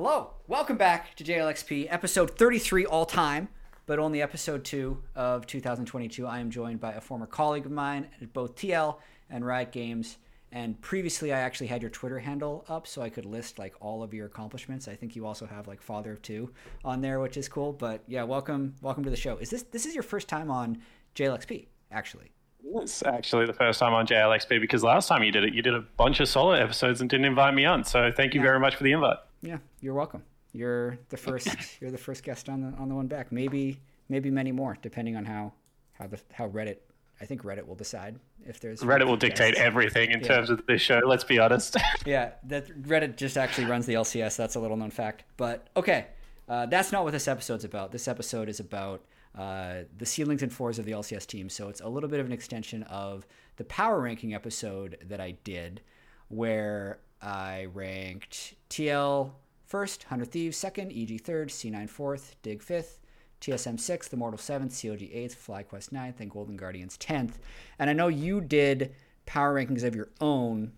Hello, welcome back to JLXP, episode 33 all time, but only episode 2 of 2022. I am joined by a former colleague of mine at both TL and Riot Games. And previously, I actually had your Twitter handle up so I could list like all of your accomplishments. I think you also have like father of two on there, which is cool. But yeah, welcome, welcome to the show. Is this this is your first time on JLXP? Actually, it's actually the first time on JLXP because last time you did it, you did a bunch of solo episodes and didn't invite me on. So thank you yeah. very much for the invite. Yeah, you're welcome. You're the first. you're the first guest on the on the one back. Maybe maybe many more, depending on how how the how Reddit. I think Reddit will decide if there's Reddit will dictate everything in yeah. terms of this show. Let's be honest. yeah, that Reddit just actually runs the LCS. That's a little known fact. But okay, uh, that's not what this episode's about. This episode is about uh, the ceilings and floors of the LCS team. So it's a little bit of an extension of the power ranking episode that I did, where I ranked TL first, 100 Thieves second, EG third, C9 fourth, Dig fifth, TSM sixth, Immortal seventh, CLG eighth, FlyQuest ninth, and Golden Guardians tenth. And I know you did power rankings of your own,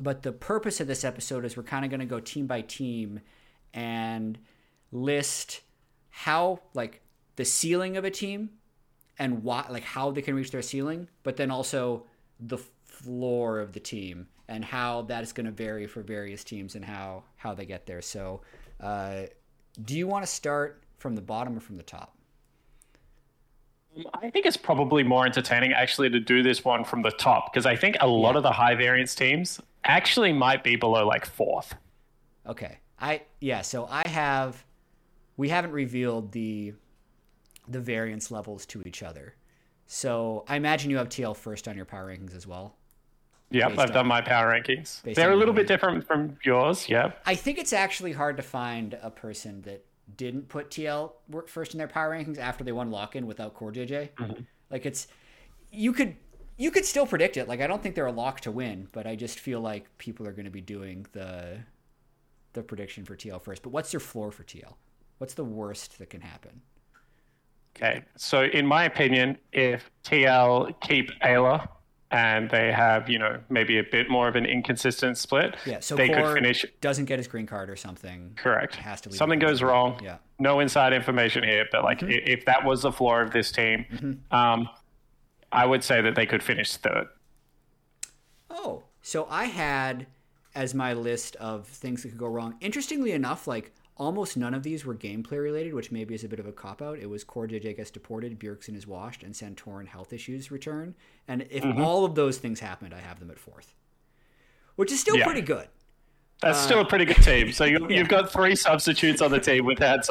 but the purpose of this episode is we're kind of going to go team by team and list how like the ceiling of a team and why like how they can reach their ceiling, but then also the floor of the team and how that is going to vary for various teams and how how they get there. So, uh, do you want to start from the bottom or from the top? Um, I think it's probably more entertaining actually to do this one from the top because I think a lot yeah. of the high variance teams actually might be below like fourth. Okay. I yeah, so I have we haven't revealed the the variance levels to each other. So I imagine you have TL first on your power rankings as well. Yep, I've done my power rankings. They're a little bit different from yours. Yep. I think it's actually hard to find a person that didn't put TL first in their power rankings after they won lock in without CoreJJ. Mm-hmm. Like it's you could you could still predict it. Like I don't think they're a lock to win, but I just feel like people are going to be doing the the prediction for TL first. But what's your floor for TL? What's the worst that can happen? Okay, so in my opinion, if TL keep Ayla and they have, you know, maybe a bit more of an inconsistent split, yeah, so they could finish. Doesn't get his green card or something. Correct. Has to something goes wrong. Yeah. No inside information here, but like mm-hmm. if that was the floor of this team, mm-hmm. um, I would say that they could finish third. Oh, so I had as my list of things that could go wrong. Interestingly enough, like Almost none of these were gameplay related, which maybe is a bit of a cop out. It was CoreJJ gets deported, Bjergsen is washed, and Santorin health issues return. And if mm-hmm. all of those things happened, I have them at fourth, which is still yeah. pretty good. That's uh, still a pretty good team. So you, have got three substitutes on the team with Hans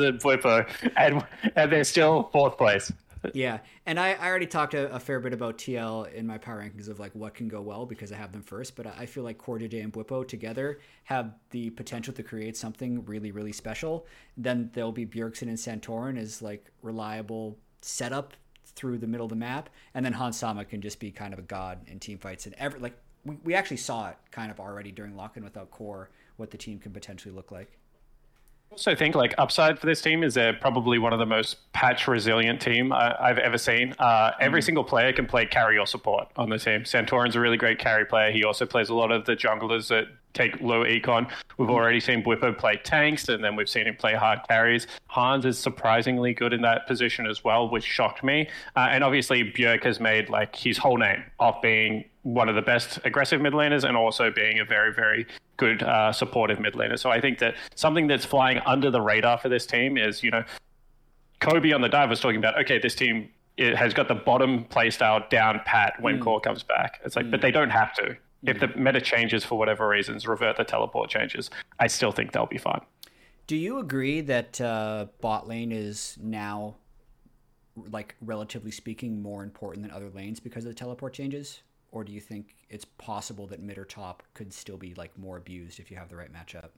and Bwipo, and, and they're still fourth place yeah, and I, I already talked a, a, fair bit about TL in my power rankings of like what can go well because I have them first. But I feel like JJ and Bwipo together have the potential to create something really really special. Then there'll be Bjergsen and Santorin as like reliable setup through the middle of the map, and then Hans Sama can just be kind of a god in team fights and ever like we, we actually saw it kind of already during lock in without core what the team can potentially look like also think like upside for this team is they're probably one of the most patch resilient team uh, I've ever seen. Uh, every mm. single player can play carry or support on the team. Santorin's a really great carry player. He also plays a lot of the junglers that take low econ. We've mm. already seen Bwipo play tanks, and then we've seen him play hard carries. Hans is surprisingly good in that position as well, which shocked me. Uh, and obviously, Bjerg has made like his whole name off being one of the best aggressive mid laners and also being a very, very good uh, supportive mid laner. So I think that something that's flying under the radar for this team is, you know, Kobe on the dive was talking about, okay, this team it has got the bottom play style down pat when mm. core comes back. It's like, mm. but they don't have to. If the meta changes for whatever reasons, revert the teleport changes, I still think they'll be fine. Do you agree that uh, bot lane is now, like relatively speaking, more important than other lanes because of the teleport changes? Or do you think it's possible that mid or top could still be like more abused if you have the right matchup?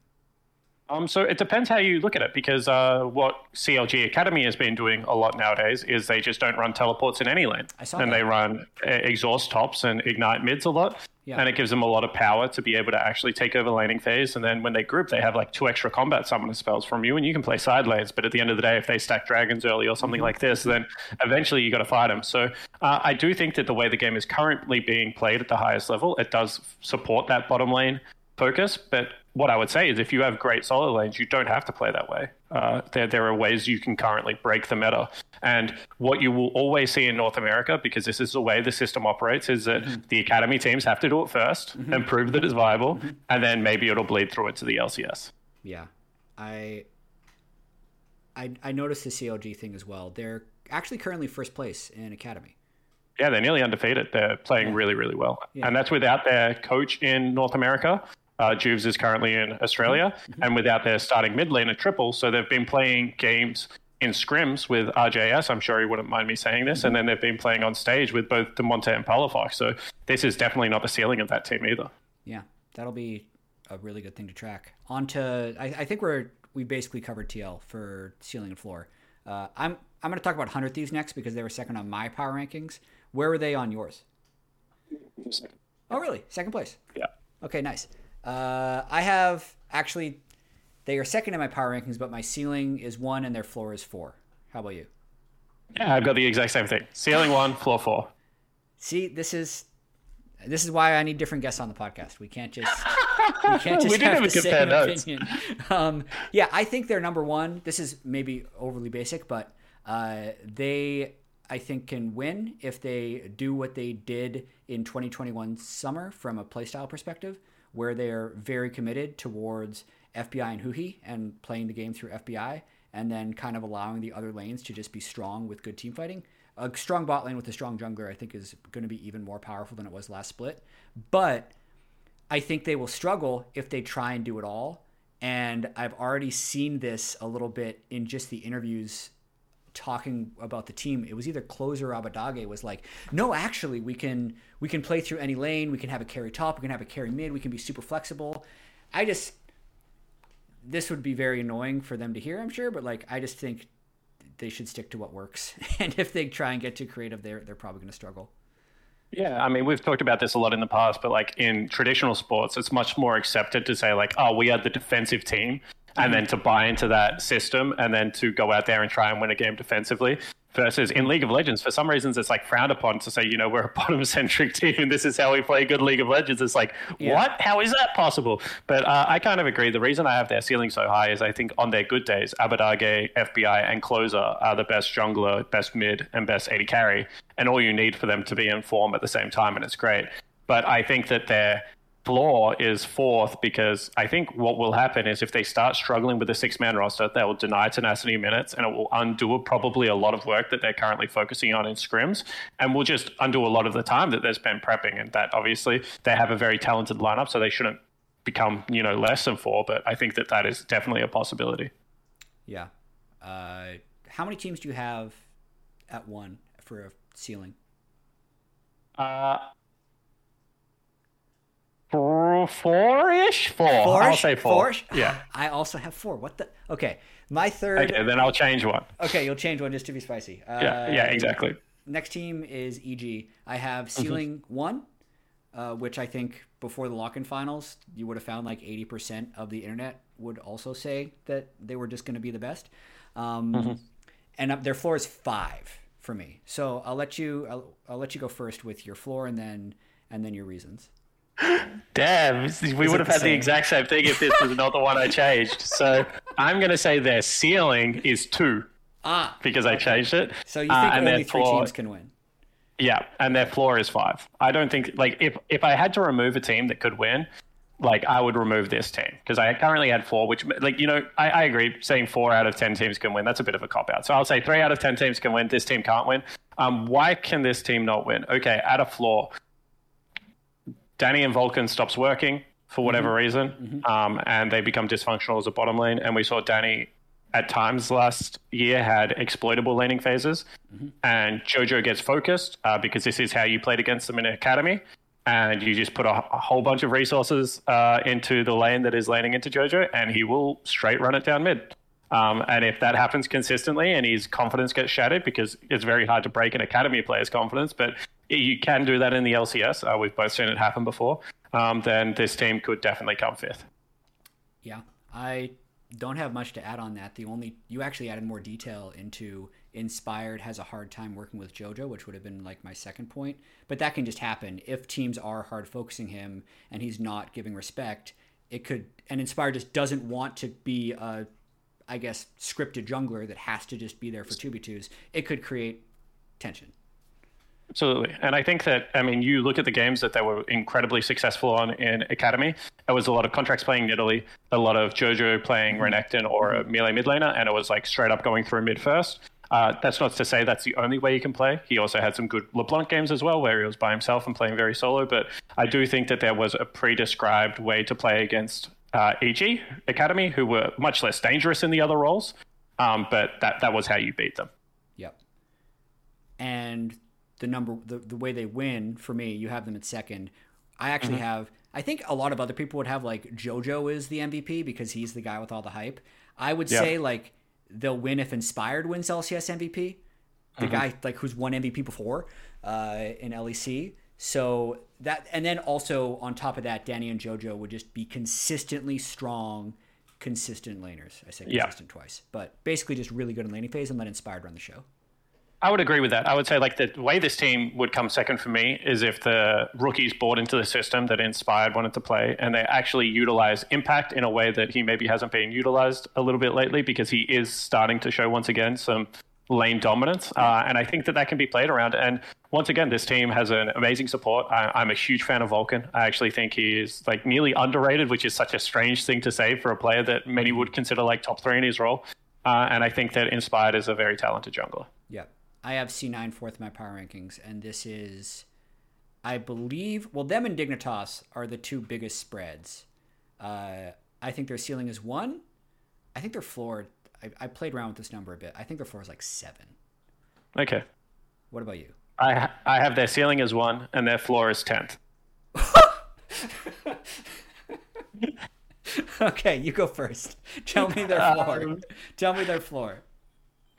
Um, so it depends how you look at it, because uh, what CLG Academy has been doing a lot nowadays is they just don't run teleports in any lane, I saw and that. they run uh, exhaust tops and ignite mids a lot, yeah. and it gives them a lot of power to be able to actually take over laning phase. And then when they group, they have like two extra combat summoner spells from you, and you can play side lanes. But at the end of the day, if they stack dragons early or something mm-hmm. like this, then eventually you got to fight them. So uh, I do think that the way the game is currently being played at the highest level, it does support that bottom lane focus. But what I would say is if you have great solo lanes, you don't have to play that way. Uh, there, there are ways you can currently break the meta. And what you will always see in North America, because this is the way the system operates, is that mm-hmm. the academy teams have to do it 1st mm-hmm. and prove that it's viable, mm-hmm. and then maybe it'll bleed through into the LCS. Yeah, I, I, I noticed the CLG thing as well. They're actually currently first place in academy. Yeah, they're nearly undefeated. They're playing yeah. really, really well, yeah. and that's without their coach in North America. Uh, Juves is currently in Australia, mm-hmm. and without their starting mid lane at triple, so they've been playing games in scrims with RJS. I'm sure he wouldn't mind me saying this, mm-hmm. and then they've been playing on stage with both Damonte and Palafox. So this is definitely not the ceiling of that team either. Yeah, that'll be a really good thing to track. On to, I, I think we're we basically covered TL for ceiling and floor. Uh, I'm I'm going to talk about Hundred Thieves next because they were second on my power rankings. Where were they on yours? Second. Oh, really? Second place. Yeah. Okay, nice. Uh, I have actually, they are second in my power rankings, but my ceiling is one and their floor is four. How about you? Yeah, I've got the exact same thing. Ceiling one, floor four. See, this is this is why I need different guests on the podcast. We can't just we can't just we have the same notes. opinion. Um, yeah, I think they're number one. This is maybe overly basic, but uh, they I think can win if they do what they did in 2021 summer from a playstyle perspective where they're very committed towards FBI and Huhi and playing the game through FBI, and then kind of allowing the other lanes to just be strong with good team fighting. A strong bot lane with a strong jungler, I think, is going to be even more powerful than it was last split. But I think they will struggle if they try and do it all. And I've already seen this a little bit in just the interviews talking about the team, it was either closer or Abbedagge was like, no, actually, we can we can play through any lane. We can have a carry top. We can have a carry mid. We can be super flexible. I just this would be very annoying for them to hear, I'm sure, but like I just think they should stick to what works. and if they try and get too creative, they're they're probably going to struggle. Yeah, I mean, we've talked about this a lot in the past, but like in traditional sports, it's much more accepted to say like, "Oh, we are the defensive team," and then to buy into that system and then to go out there and try and win a game defensively versus in League of Legends, for some reasons, it's like frowned upon to say, you know, we're a bottom centric team and this is how we play good League of Legends. It's like, yeah. what? How is that possible? But uh, I kind of agree. The reason I have their ceiling so high is I think on their good days, Abbedagge, FBI, and Closer are the best jungler, best mid, and best AD carry. And all you need for them to be in form at the same time, and it's great. But I think that their floor is fourth because I think what will happen is if they start struggling with the six man roster, they will deny tenacity minutes and it will undo probably a lot of work that they're currently focusing on in scrims and will just undo a lot of the time that they spent prepping. And that obviously they have a very talented lineup, so they shouldn't become, you know, less than four. But I think that that is definitely a possibility. Yeah. Uh, how many teams do you have at one for a ceiling? Uh, four-ish, four. Four-ish? I'll say four. Four-ish? Yeah. I also have four. What the? Okay, my third. Okay, then I'll change one. Okay, you'll change one just to be spicy. Uh, yeah, yeah, exactly. Next team is EG. I have mm-hmm. ceiling mm-hmm. one, uh, which I think before the lock-in finals, you would have found like eighty percent of the internet would also say that they were just going to be the best. Um, mm-hmm. And their floor is five for me. So I'll let you. I'll, I'll let you go first with your floor, and then and then your reasons. Damn, we would have had the exact same thing if this was not the one I changed. So I'm going to say their ceiling is two. Ah, because okay. I changed it. So you think uh, only three floor, teams can win? Yeah, and their floor is five. I don't think like if if I had to remove a team that could win, like I would remove this team because I currently had four. Which like you know I, I agree saying four out of ten teams can win. That's a bit of a cop out. So I'll say three out of ten teams can win. This team can't win. Um, why can this team not win? Okay, at a floor Danny and Vulcan stops working for whatever mm-hmm. reason, mm-hmm. Um, and they become dysfunctional as a bottom lane. And we saw Danny at times last year had exploitable laning phases, mm-hmm. and Jojo gets focused uh, because this is how you played against them in academy. And you just put a, a whole bunch of resources uh, into the lane that is laning into Jojo, and he will straight run it down mid. Um, and if that happens consistently and his confidence gets shattered, because it's very hard to break an academy player's confidence, but you can do that in the LCS. Uh, we've both seen it happen before. Um, then this team could definitely come fifth. Yeah, I don't have much to add on that. The only you actually added more detail into Inspired has a hard time working with JoJo, which would have been like my second point. But that can just happen if teams are hard focusing him and he's not giving respect it could and Inspired just doesn't want to be a I guess scripted jungler that has to just be there for 2v2s, it could create tension. Absolutely. And I think that, I mean, you look at the games that they were incredibly successful on in Academy. There was a lot of Contractz playing Nidalee, a lot of Jojo playing mm-hmm. Renekton or a melee mid laner, and it was like straight up going through mid first. Uh, that's not to say that's the only way you can play. He also had some good LeBlanc games as well, where he was by himself and playing very solo. But I do think that there was a pre-described way to play against uh, EG Academy, who were much less dangerous in the other roles. Um, but that that was how you beat them. Yep. And the number, the, the way they win for me, you have them at second. I actually mm-hmm. have. I think a lot of other people would have like JoJo is the MVP because he's the guy with all the hype. I would say like they'll win if Inspired wins LCS MVP, the mm-hmm. guy like who's won MVP before uh, in LEC. So that, and then also on top of that, Danny and JoJo would just be consistently strong, consistent laners. I say consistent yeah. twice, but basically just really good in laning phase and let Inspired run the show. I would agree with that. I would say like the way this team would come second for me is if the rookies bought into the system that Inspired wanted to play, and they actually utilize Impact in a way that he maybe hasn't been utilized a little bit lately because he is starting to show once again some lane dominance, uh, and I think that that can be played around. And once again, this team has an amazing support. I, am a huge fan of Vulcan. I actually think he is like nearly underrated, which is such a strange thing to say for a player that many would consider like top three in his role. Uh, and I think that Inspired is a very talented jungler. Yeah, I have C9 fourth in my power rankings, and this is, I believe, well, them and Dignitas are the two biggest spreads. Uh, I think their ceiling is one. I think their floor, I, I, played around with this number a bit. I think their floor is like seven. Okay. What about you? I, I have their ceiling is one, and their floor is 10th. okay, you go first. Tell me their floor. Um, Tell me their floor.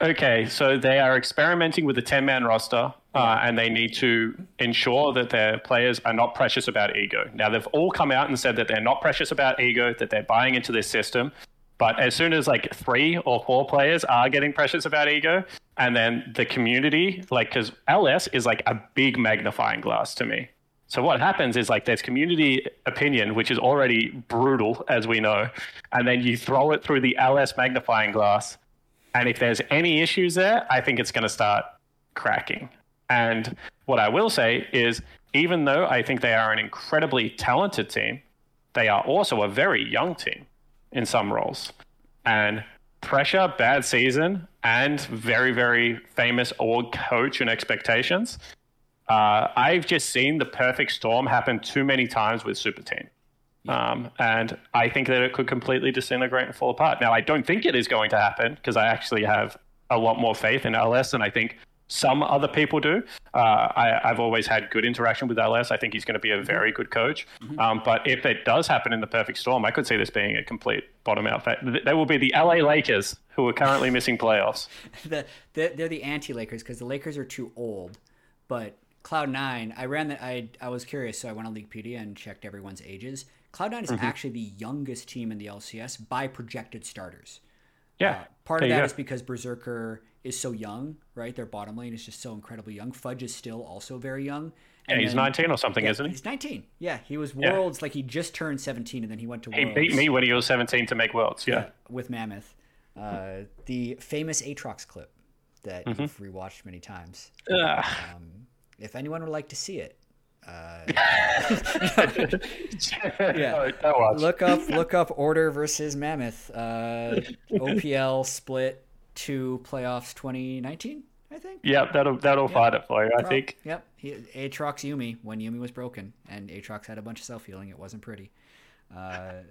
Okay, so they are experimenting with a 10 man roster uh, and they need to ensure that their players are not precious about ego. Now, they've all come out and said that they're not precious about ego, that they're buying into this system. But as soon as like three or four players are getting precious about ego, and then the community, like, because LS is like a big magnifying glass to me. So what happens is like there's community opinion, which is already brutal, as we know, and then you throw it through the LS magnifying glass and if there's any issues there, I think it's going to start cracking. And what I will say is, even though I think they are an incredibly talented team, they are also a very young team in some roles. And pressure, bad season, and very, very famous org coach and expectations. Uh, I've just seen the perfect storm happen too many times with Super Team. Um, and I think that it could completely disintegrate and fall apart. Now, I don't think it is going to happen because I actually have a lot more faith in LS than I think some other people do. Uh, I, have always had good interaction with LS. I think he's going to be a very good coach. Mm-hmm. Um, but if it does happen in the perfect storm, I could see this being a complete bottom out. They will be the LA Lakers who are currently missing playoffs. the, the, they're the anti Lakers because the Lakers are too old. But Cloud Nine, I ran that. I I was curious, so I went on Leaguepedia and checked everyone's ages. Cloud9 is mm-hmm. actually the youngest team in the LCS by projected starters. Yeah. Uh, part of that go. is because Berserker is so young, right? Their bottom lane is just so incredibly young. Fudge is still also very young. And yeah, he's then, 19 or something, yeah, isn't he? He's 19. Yeah, he was Worlds, yeah. like he just turned 17 and then he went to Worlds. He beat me when he was 17 to make Worlds, yeah. with Mammoth. Uh, the famous Aatrox clip that mm-hmm. you've rewatched many times. Um, if anyone would like to see it, uh, yeah. Look up look up Order versus Mammoth. Uh, OPL split two playoffs 2019, I think. Yep, that'll that'll yep. find it for you, I Pro- think. Yep. He, Aatrox Yuumi when Yuumi was broken and Aatrox had a bunch of self healing. It wasn't pretty. Uh,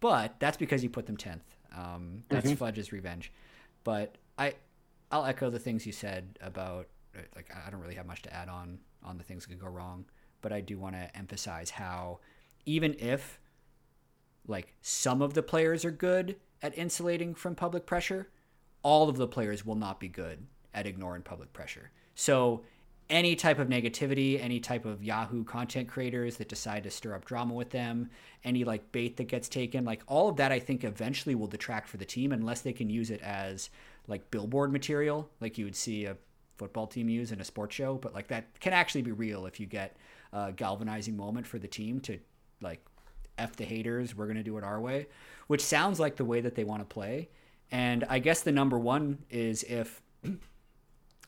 but that's because you put them 10th. Um, that's mm-hmm. Fudge's revenge. But I I'll echo the things you said about like I don't really have much to add on on the things that could go wrong but I do want to emphasize how even if like some of the players are good at insulating from public pressure, all of the players will not be good at ignoring public pressure. So any type of negativity, any type of Yahoo content creators that decide to stir up drama with them, any like bait that gets taken, like all of that I think eventually will detract for the team unless they can use it as like billboard material, like you would see a football team use in a sports show, but like that can actually be real if you get a galvanizing moment for the team to like F the haters, we're to do it our way, which sounds like the way that they want to play. And I guess the number one is if,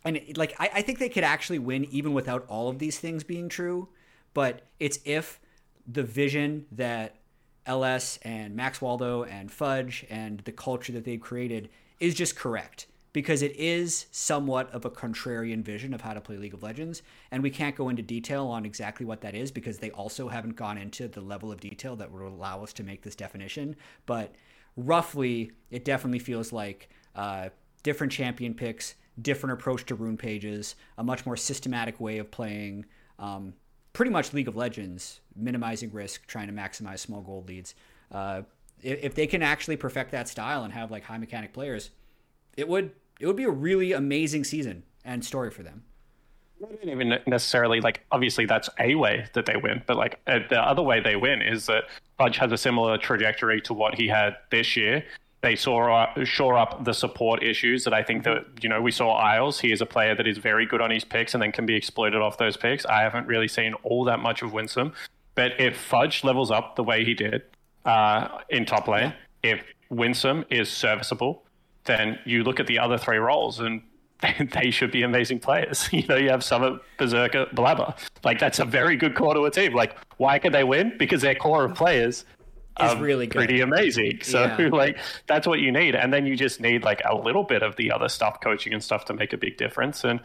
and it, like, I, I think they could actually win even without all of these things being true, but it's if the vision that LS and Max Waldo and Fudge and the culture that they've created is just correct because it is somewhat of a contrarian vision of how to play League of Legends. And we can't go into detail on exactly what that is because they also haven't gone into the level of detail that would allow us to make this definition. But roughly, it definitely feels like uh, different champion picks, different approach to rune pages, a much more systematic way of playing. Um, pretty much League of Legends, minimizing risk, trying to maximize small gold leads. Uh, if, if they can actually perfect that style and have like high mechanic players, it would it would be a really amazing season and story for them. Not even necessarily like obviously that's a way that they win, but like uh, the other way they win is that Fudge has a similar trajectory to what he had this year. They saw uh, shore up the support issues that I think that you know we saw Isles. He is a player that is very good on his picks and then can be exploited off those picks. I haven't really seen all that much of Winsome, but if Fudge levels up the way he did uh, in top lane, if Winsome is serviceable, then you look at the other three roles and they should be amazing players. You know, you have Summit, Berserker, Blaber. Like that's a very good core to a team. Like, why could they win? Because their core of players is really good. pretty amazing. So yeah. like that's what you need, and then you just need like a little bit of the other stuff, coaching and stuff, to make a big difference, and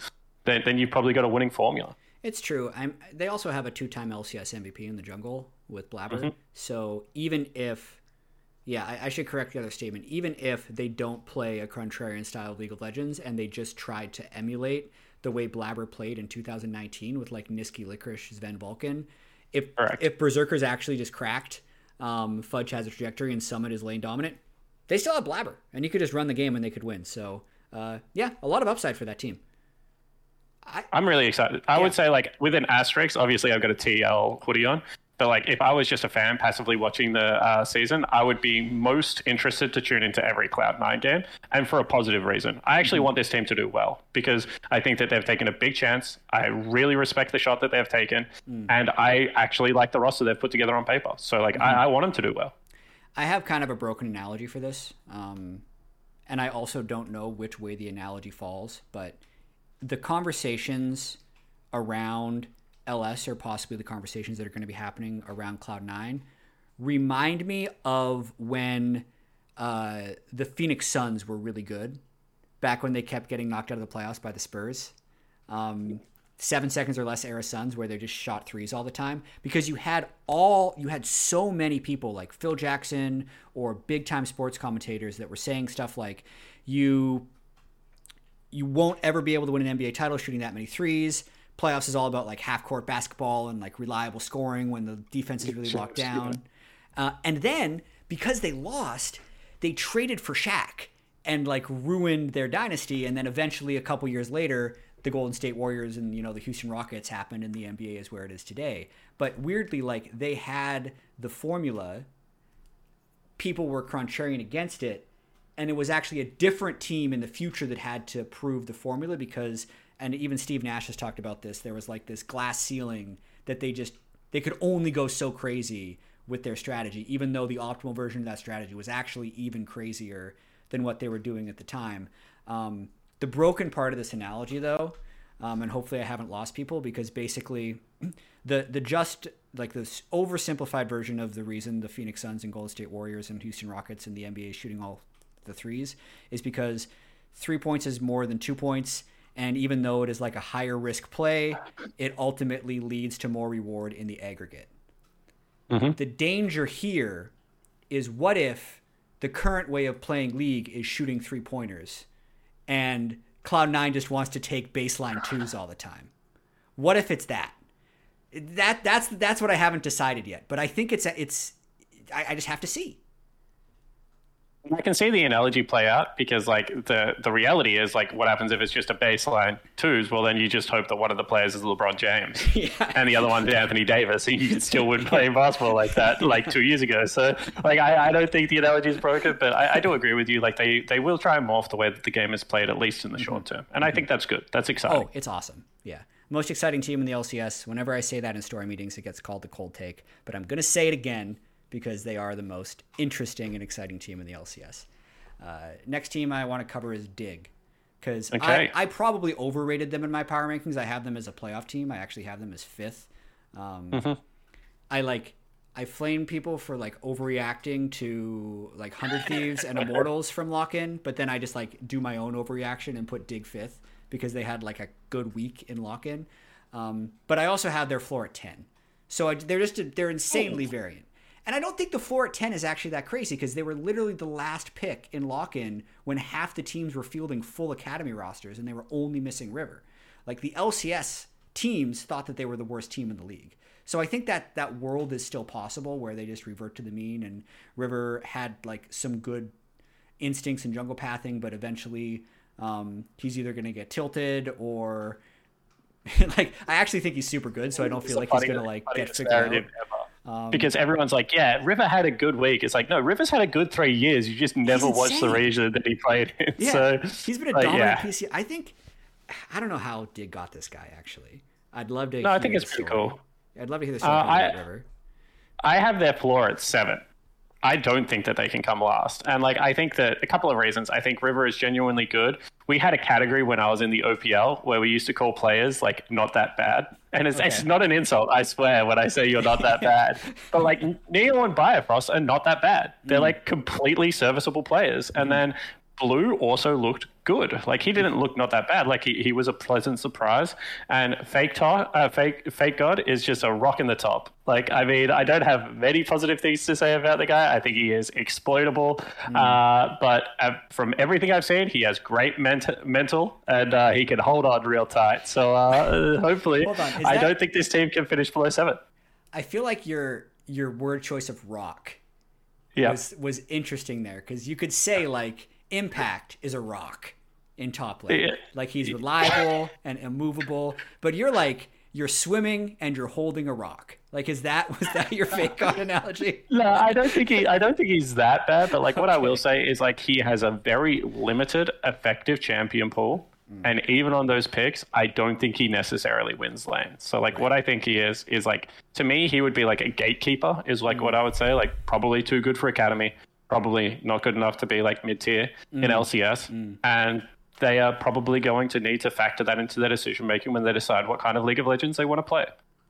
then then you've probably got a winning formula. It's true. I'm, they also have a two-time LCS MVP in the jungle with Blaber. Mm-hmm. So even if yeah, I, I, should correct the other statement. Even if they don't play a contrarian style of League of Legends and they just tried to emulate the way Blaber played in 2019 with like Nisqy, Licorice, Zven Vulcan, if Correct. if Berserker's actually just cracked, um, Fudge has a trajectory and Summit is lane dominant, they still have Blaber and you could just run the game and they could win. So uh, yeah, a lot of upside for that team. I, am really excited. I yeah. would say like with an asterisk, obviously I've got a TL hoodie on. But like, if I was just a fan passively watching the uh, season, I would be most interested to tune into every Cloud Nine game, and for a positive reason. I actually mm-hmm. want this team to do well because I think that they've taken a big chance. I really respect the shot that they've taken, mm. and I actually like the roster they've put together on paper. So like, mm-hmm. I, I, want them to do well. I have kind of a broken analogy for this, um, and I also don't know which way the analogy falls, but the conversations around LS or possibly the conversations that are going to be happening around Cloud9 remind me of when uh, the Phoenix Suns were really good back when they kept getting knocked out of the playoffs by the Spurs. Um, seven seconds or less era Suns where they just shot threes all the time because you had all you had so many people like Phil Jackson or big time sports commentators that were saying stuff like you you won't ever be able to win an NBA title shooting that many threes playoffs is all about like half court basketball and like reliable scoring when the defense is really locked down. Uh, and then because they lost, they traded for Shaq and like ruined their dynasty. And then eventually, a couple years later, the Golden State Warriors and you know the Houston Rockets happened, and the NBA is where it is today. But weirdly, like they had the formula. People were contrarian against it, and it was actually a different team in the future that had to prove the formula because and even Steve Nash has talked about this. There was like this glass ceiling that they just they could only go so crazy with their strategy, even though the optimal version of that strategy was actually even crazier than what they were doing at the time. Um, the broken part of this analogy, though, um, and hopefully I haven't lost people because basically the the just like this oversimplified version of the reason the Phoenix Suns and Golden State Warriors and Houston Rockets and the NBA shooting all the threes is because three points is more than two points and even though it is like a higher risk play, it ultimately leads to more reward in the aggregate. Mm-hmm. The danger here is what if the current way of playing League is shooting three pointers and Cloud9 just wants to take baseline twos all the time? What if it's that? That that's that's what I haven't decided yet, but I think it's it's I, I just have to see. I can see the analogy play out because, like, the the reality is, like, what happens if it's just a baseline twos? Well, then you just hope that one of the players is LeBron James, yeah. and the other one's Anthony Davis, and you still wouldn't play basketball like that, like two years ago. So, like, I, I don't think the analogy is broken, but I, I, do agree with you. Like, they they will try and morph the way that the game is played, at least in the mm-hmm. short term, and I think that's good. That's exciting. Oh, it's awesome. Yeah. Most exciting team in the LCS. Whenever I say that in story meetings, it gets called the cold take. But I'm going to say it again because they are the most interesting and exciting team in the LCS. Uh, next team I want to cover is Dig because Okay. I, I probably overrated them in my power rankings. I have them as a playoff team. I actually have them as fifth. Um, Mm-hmm. I like I flame people for like overreacting to like Hundred Thieves and Immortals from Lock In, but then I just like do my own overreaction and put Dig fifth because they had like a good week in Lock In. Um, but I also have their floor at ten, so I, they're just they're insanely variant. And I don't think the four at 10 is actually that crazy because they were literally the last pick in lock in when half the teams were fielding full academy rosters and they were only missing River. Like the LCS teams thought that they were the worst team in the league. So I think that that world is still possible where they just revert to the mean and River had like some good instincts in jungle pathing, but eventually um, he's either going to get tilted or like I actually think he's super good, so I don't feel like he's going to like get figured out. Ever. because everyone's like, yeah, River had a good week. It's like, no, River's had a good three years. You just never watched the region that he played in. Yeah, So he's been a dominant yeah. PC. I think I don't know how Dig got this guy actually. I'd love to. No, I think it's pretty cool. I'd love to hear the story Uh, I- River. I have their floor at seven. I don't think that they can come last. And like I think that a couple of reasons. I think River is genuinely good. We had a category when I was in the OPL where we used to call players like not that bad. And it's, it's not an insult, I swear, when I say you're not that bad. But like Neo and Biofrost are not that bad. They're mm. like completely serviceable players. And mm. then Blue also looked good. Like he didn't look not that bad. Like he, he was a pleasant surprise. And Fake to- uh, Fake FakeGod is just a rock in the top. Like I mean, I don't have many positive things to say about the guy. I think he is exploitable. Uh, but uh, from everything I've seen, he has great ment- mental and uh, he can hold on real tight. So uh, hopefully, I that- don't think this team can finish below seven. I feel like your your word choice of rock Yeah. was was interesting there because you could say like Impact is a rock in top lane, Yeah. like he's reliable and immovable. But you're like you're swimming and you're holding a rock. Like is that was that your fake god analogy? No, I don't think he. I don't think he's that bad. But like, what I will say is like he has a very limited effective champion pool, mm. and even on those picks, I don't think he necessarily wins lanes. So like, what I think he is is like to me, he would be like a gatekeeper. Is like what mm. I would say. Like probably too good for academy, probably not good enough to be like mid tier in LCS, and. They are probably going to need to factor that into their decision making when they decide what kind of League of Legends they want to play.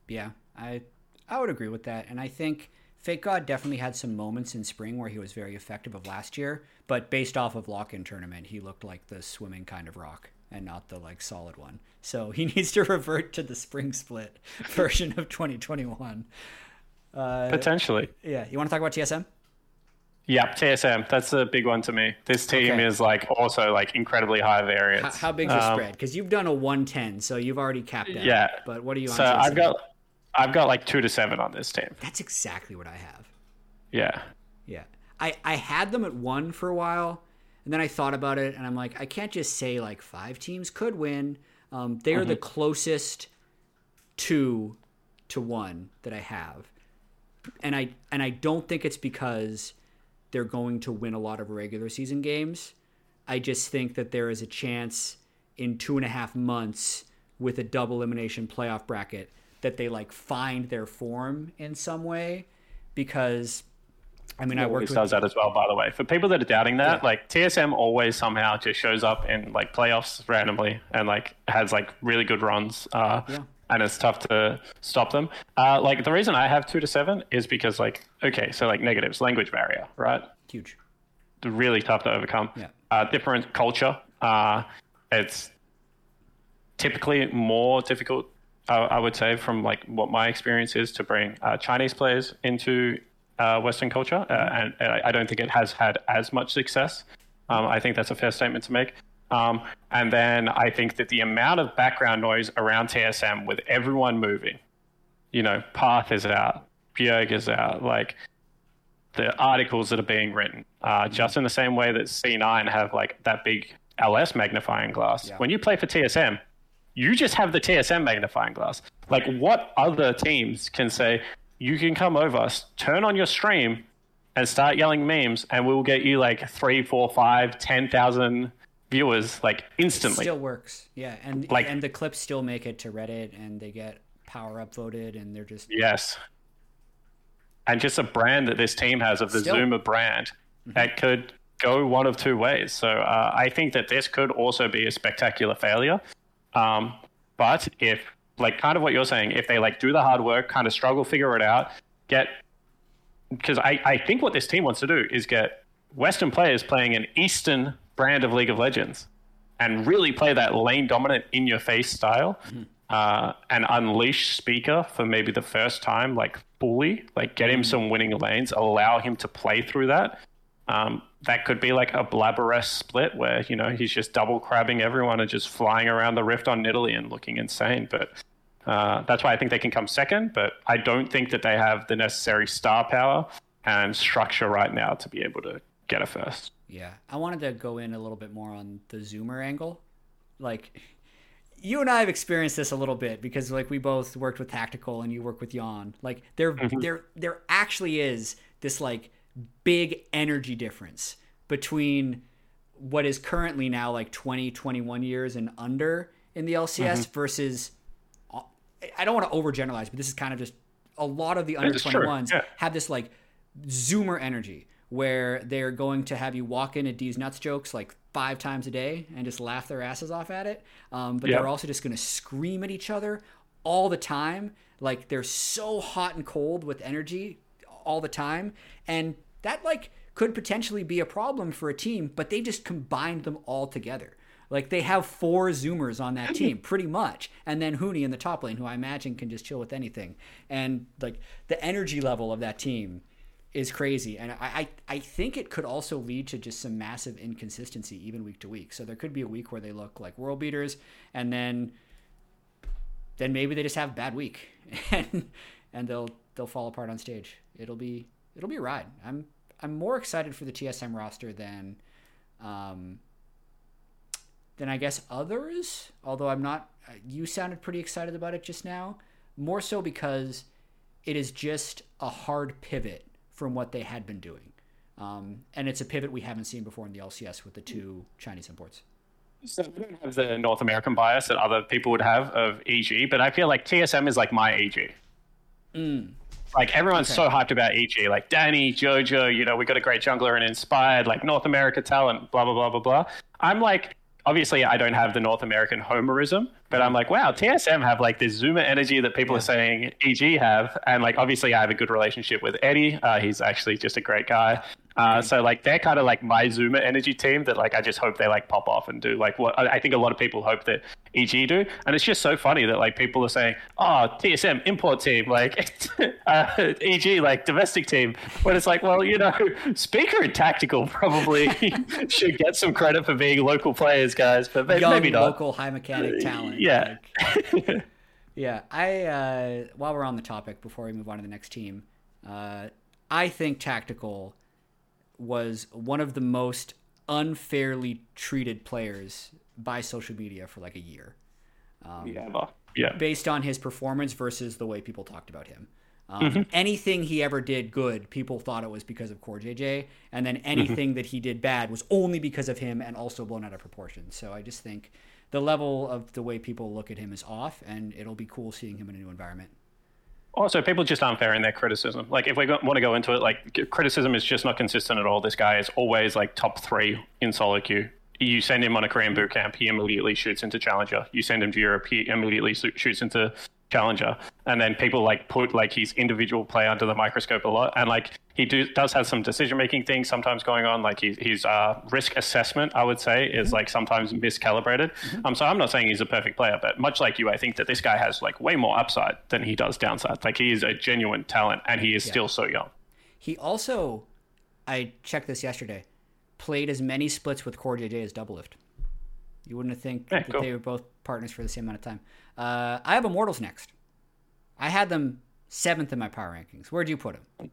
Yeah, I I would agree with that, and I think FakeGod definitely had some moments in spring where he was very effective of last year, but based off of lock-in tournament, he looked like the swimming kind of rock and not the like solid one. So he needs to revert to the spring split version of 2021. Uh, Potentially. yeah, you want to talk about TSM? Yeah, TSM. That's a big one to me. This team Okay. is like also like incredibly high variance. how big's your Um, spread? Because you've done a 110, so you've already capped out. Yeah. But what are you on? So TSM? I've got I've got like two to seven on this team. That's exactly what I have. Yeah. Yeah. I, I had them at one for a while, and then I thought about it, and I'm like, I can't just say like five teams could win. Um, they are the closest two to one that I have, and I and I don't think it's because they're going to win a lot of regular season games. I just think that there is a chance in two and a half months with a double elimination playoff bracket that they like find their form in some way because I mean I worked with does that as well, by the way. For people that are doubting that, Yeah. like TSM always somehow just shows up in like playoffs randomly and like has like really good runs. Uh, Yeah. And it's tough to stop them. Uh, like the reason I have two to seven is because like okay, so like negatives, language barrier, right? huge. really tough to overcome. Yeah. Uh, different culture. Uh, it's typically more difficult, I would say, from like what my experience is to bring uh, Chinese players into uh, Western culture, uh, and, and I I don't think it has had as much success. Um, I think that's a fair statement to make. Um, and then I think that the amount of background noise around TSM with everyone moving, you know, Parth is out, Bjerg is out, like the articles that are being written, uh, just in the same way that C9 have like that big LS magnifying glass. Yeah. When you play for TSM, you just have the TSM magnifying glass. Like, what other teams can say, you can come over, turn on your stream, and start yelling memes, and we'll get you like three, four, five, ten thousand viewers like instantly. Still works. Yeah, and Like- and the clips still make it to Reddit and they get power upvoted and they're just yes. and just a brand that this team has of the Still. Zuma brand that could go one of two ways. So uh, I think that this could also be a spectacular failure. Um, but if like kind of what you're saying, if they like do the hard work, kind of struggle, figure it out, get because I, I think what this team wants to do is get Western players playing an Eastern brand of League of Legends and really play that lane dominant in your face style uh, and unleash Spica for maybe the first time, like fully, like get him some winning lanes, allow him to play through that. Um, that could be like a Blabberess split where, you know, he's just double crabbing everyone and just flying around the rift on Nidalee and looking insane. But uh, that's why I think they can come second, but I don't think that they have the necessary star power and structure right now to be able to get a first. Yeah, I wanted to go in a little bit more on the Zoomer angle. Like, you and I have experienced this a little bit because, like, we both worked with Tactical and you work with Yeon. Like, there, there, there actually is this like big energy difference between what is currently now like 20, 21 years and under in the LCS versus. I don't want to overgeneralize, but this is kind of just a lot of the under 21s yeah. have this like zoomer energy where they're going to have you walk in at D's nuts jokes like five times a day and just laugh their asses off at it. Um, but Yeah. they're also just going to scream at each other all the time. Like they're so hot and cold with energy all the time. And that like could potentially be a problem for a team, but they just combined them all together. Like they have four zoomers on that team, pretty much, and then Huni in the top lane, who I imagine can just chill with anything. And like the energy level of that team is crazy, and I, I I think it could also lead to just some massive inconsistency even week to week. So there could be a week where they look like world beaters, and then then maybe they just have a bad week, and and they'll they'll fall apart on stage. It'll be it'll be a ride. I'm I'm more excited for the TSM roster than um than I guess others. Although I'm not. You sounded pretty excited about it just now. More so because it is just a hard pivot from what they had been doing, um, and it's a pivot we haven't seen before in the LCS with the two Chinese imports. So I don't have the North American bias that other people would have of EG, but I feel like TSM is like my EG. Like everyone's so hyped about EG, like Danny, Jojo, you know, we got a great jungler and inspired, like North America talent, blah blah blah blah blah. I'm like, obviously, I don't have the North American homerism, but I'm like, wow, TSM have like this Zoomer energy that people are saying EG have, and like obviously, I have a good relationship with Eddie. Uh, he's actually just a great guy. Uh, so like they're kind of like my Zoomer energy team that like I just hope they like pop off and do like what I think a lot of people hope that EG do, and it's just so funny that like people are saying, oh TSM import team like uh, EG like domestic team, when it's like well you know Spica and Tactical probably should get some credit for being local players guys, but Young maybe not. local high mechanic talent. Yeah. like- yeah. I uh, while we're on the topic, before we move on to the next team, uh, I think tactical was one of the most unfairly treated players by social media for like a year. yeah, yeah. based on his performance versus the way people talked about him. Um, Anything he ever did good, people thought it was because of CoreJJ, and then anything that he did bad was only because of him and also blown out of proportion. So I just think the level of the way people look at him is off, and it'll be cool seeing him in a new environment. Also, people just aren't fair in their criticism. Like, if we want to go into it, like, criticism is just not consistent at all. This guy is always like top three in solo queue. You send him on a Korean boot camp, he immediately shoots into Challenger. You send him to Europe, he immediately shoots into Challenger. And then people like put like his individual play under the microscope a lot. And like he do, does have some decision making things sometimes going on. Like his, his uh, risk assessment, I would say, is like sometimes miscalibrated. Um, so I'm not saying he's a perfect player, but much like you, I think that this guy has like way more upside than he does downside. Like he is a genuine talent, and he is still so young. He also, I checked this yesterday, played as many splits with CoreJJ as Doublelift. You wouldn't think Yeah, that cool. they were both partners for the same amount of time. Uh, I have Immortals next. I had them seventh in my power rankings. Where'd you put them?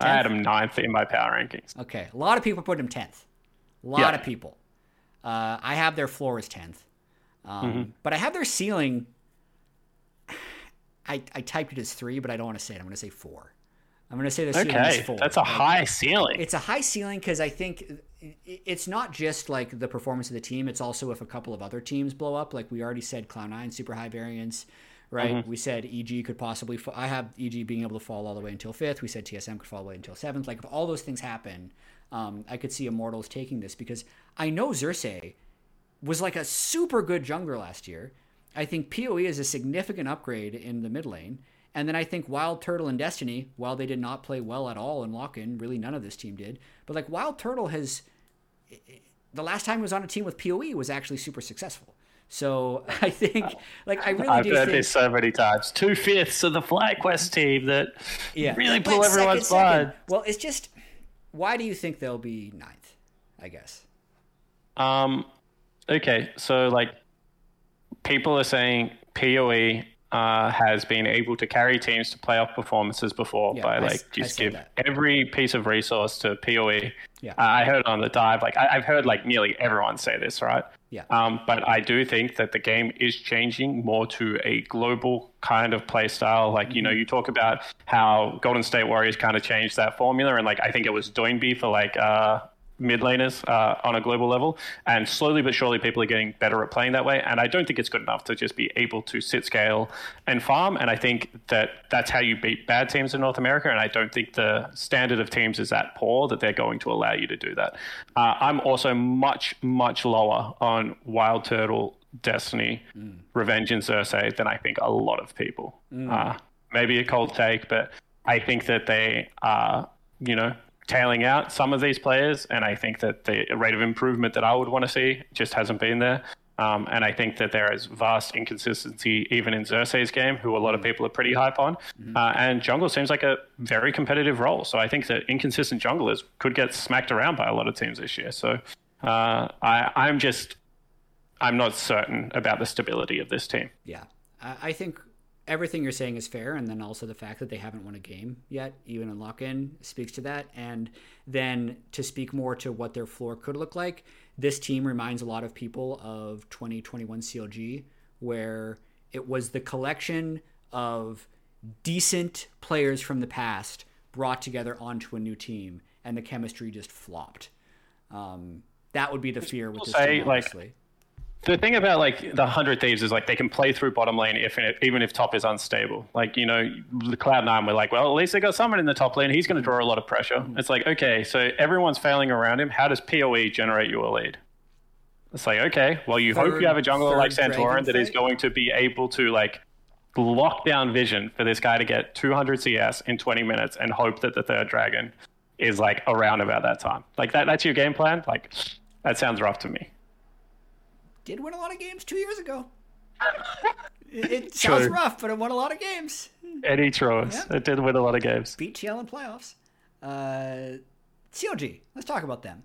I had him ninth in my power rankings. Okay, a lot of people put him tenth. A lot Yeah. of people. Uh, I have their floor as tenth, um, Mm-hmm. but I have their ceiling. I, I typed it as three, but I don't want to say it. I'm going to say four. I'm going to say the ceiling is four. that's a Like, high ceiling. It's a high ceiling because I think it's not just like the performance of the team. It's also if a couple of other teams blow up. Like we already said, Cloud Nine super high variance, right? Mm-hmm. We said EG could possibly. Fa- I have EG being able to fall all the way until fifth. We said TSM could fall away until seventh. Like if all those things happen, um, I could see Immortals taking this because I know Xerxe was like a super good jungler last year. I think PoE is a significant upgrade in the mid lane. And then I think Wild Turtle and Destiny, while they did not play well at all in lock in, really none of this team did. But like Wild Turtle has, the last time he was on a team with PoE was actually super successful. So I think, like, I really I've do heard think, this so many times. Two fifths of the FlyQuest team that yeah, really but blew everyone's second, second. mind. Well, it's just, why do you think they'll be ninth? I guess. Um, okay, so like, people are saying PoE uh, has been able to carry teams to playoff performances before Yeah, by like I just said give that. every piece of resource to PoE. Yeah. Uh, I heard on the dive, like I, I've heard like nearly everyone say this, right? Yeah. Um, but I do think that the game is changing more to a global kind of play style. Like, you know, you talk about how Golden State Warriors kind of changed that formula. And like, I think it was Doinby for like uh, mid laners uh, on a global level. And slowly but surely, people are getting better at playing that way. And I don't think it's good enough to just be able to sit scale and farm. And I think that that's how you beat bad teams in North America. And I don't think the standard of teams is that poor that they're going to allow you to do that. Uh, I'm also much, much lower on Wild Turtle, Destiny, Revenge, and Xerxe than I think a lot of people. Uh, maybe a cold take, but I think that they are, you know, tailing out some of these players, and I think that the rate of improvement that I would want to see just hasn't been there. Um, and I think that there is vast inconsistency even in Xerxes' game, who a lot of people are pretty hype on. Uh, and jungle seems like a very competitive role. So I think that inconsistent junglers could get smacked around by a lot of teams this year. So uh, I, I'm just, I'm not certain about the stability of this team. Yeah, I think everything you're saying is fair, and then also the fact that they haven't won a game yet, even in lock-in, speaks to that. And then to speak more to what their floor could look like, this team reminds a lot of people of 2021 CLG, where it was the collection of decent players from the past brought together onto a new team, and the chemistry just flopped. Um, that would be the fear with this say, team, like, honestly. The thing about like the hundred thieves is like they can play through bottom lane if even if top is unstable. Like you know, the Cloud Nine we're like, well, at least they got someone in the top lane. He's going to draw a lot of pressure. It's like okay, so everyone's failing around him. How does PoE generate you a lead? It's like okay, well, you hope you have a jungler like Santorin that is going to be able to like lock down vision for this guy to get 200 CS in 20 minutes and hope that the third dragon is like around about that time. Like that. That's your game plan. Like that sounds rough to me. Did win a lot of games two years ago. it, it sounds True. rough, but it won a lot of games. Eddie Troas. Yeah. It did win a lot of games. Beat TL in playoffs. Uh, CLG. Let's talk about them.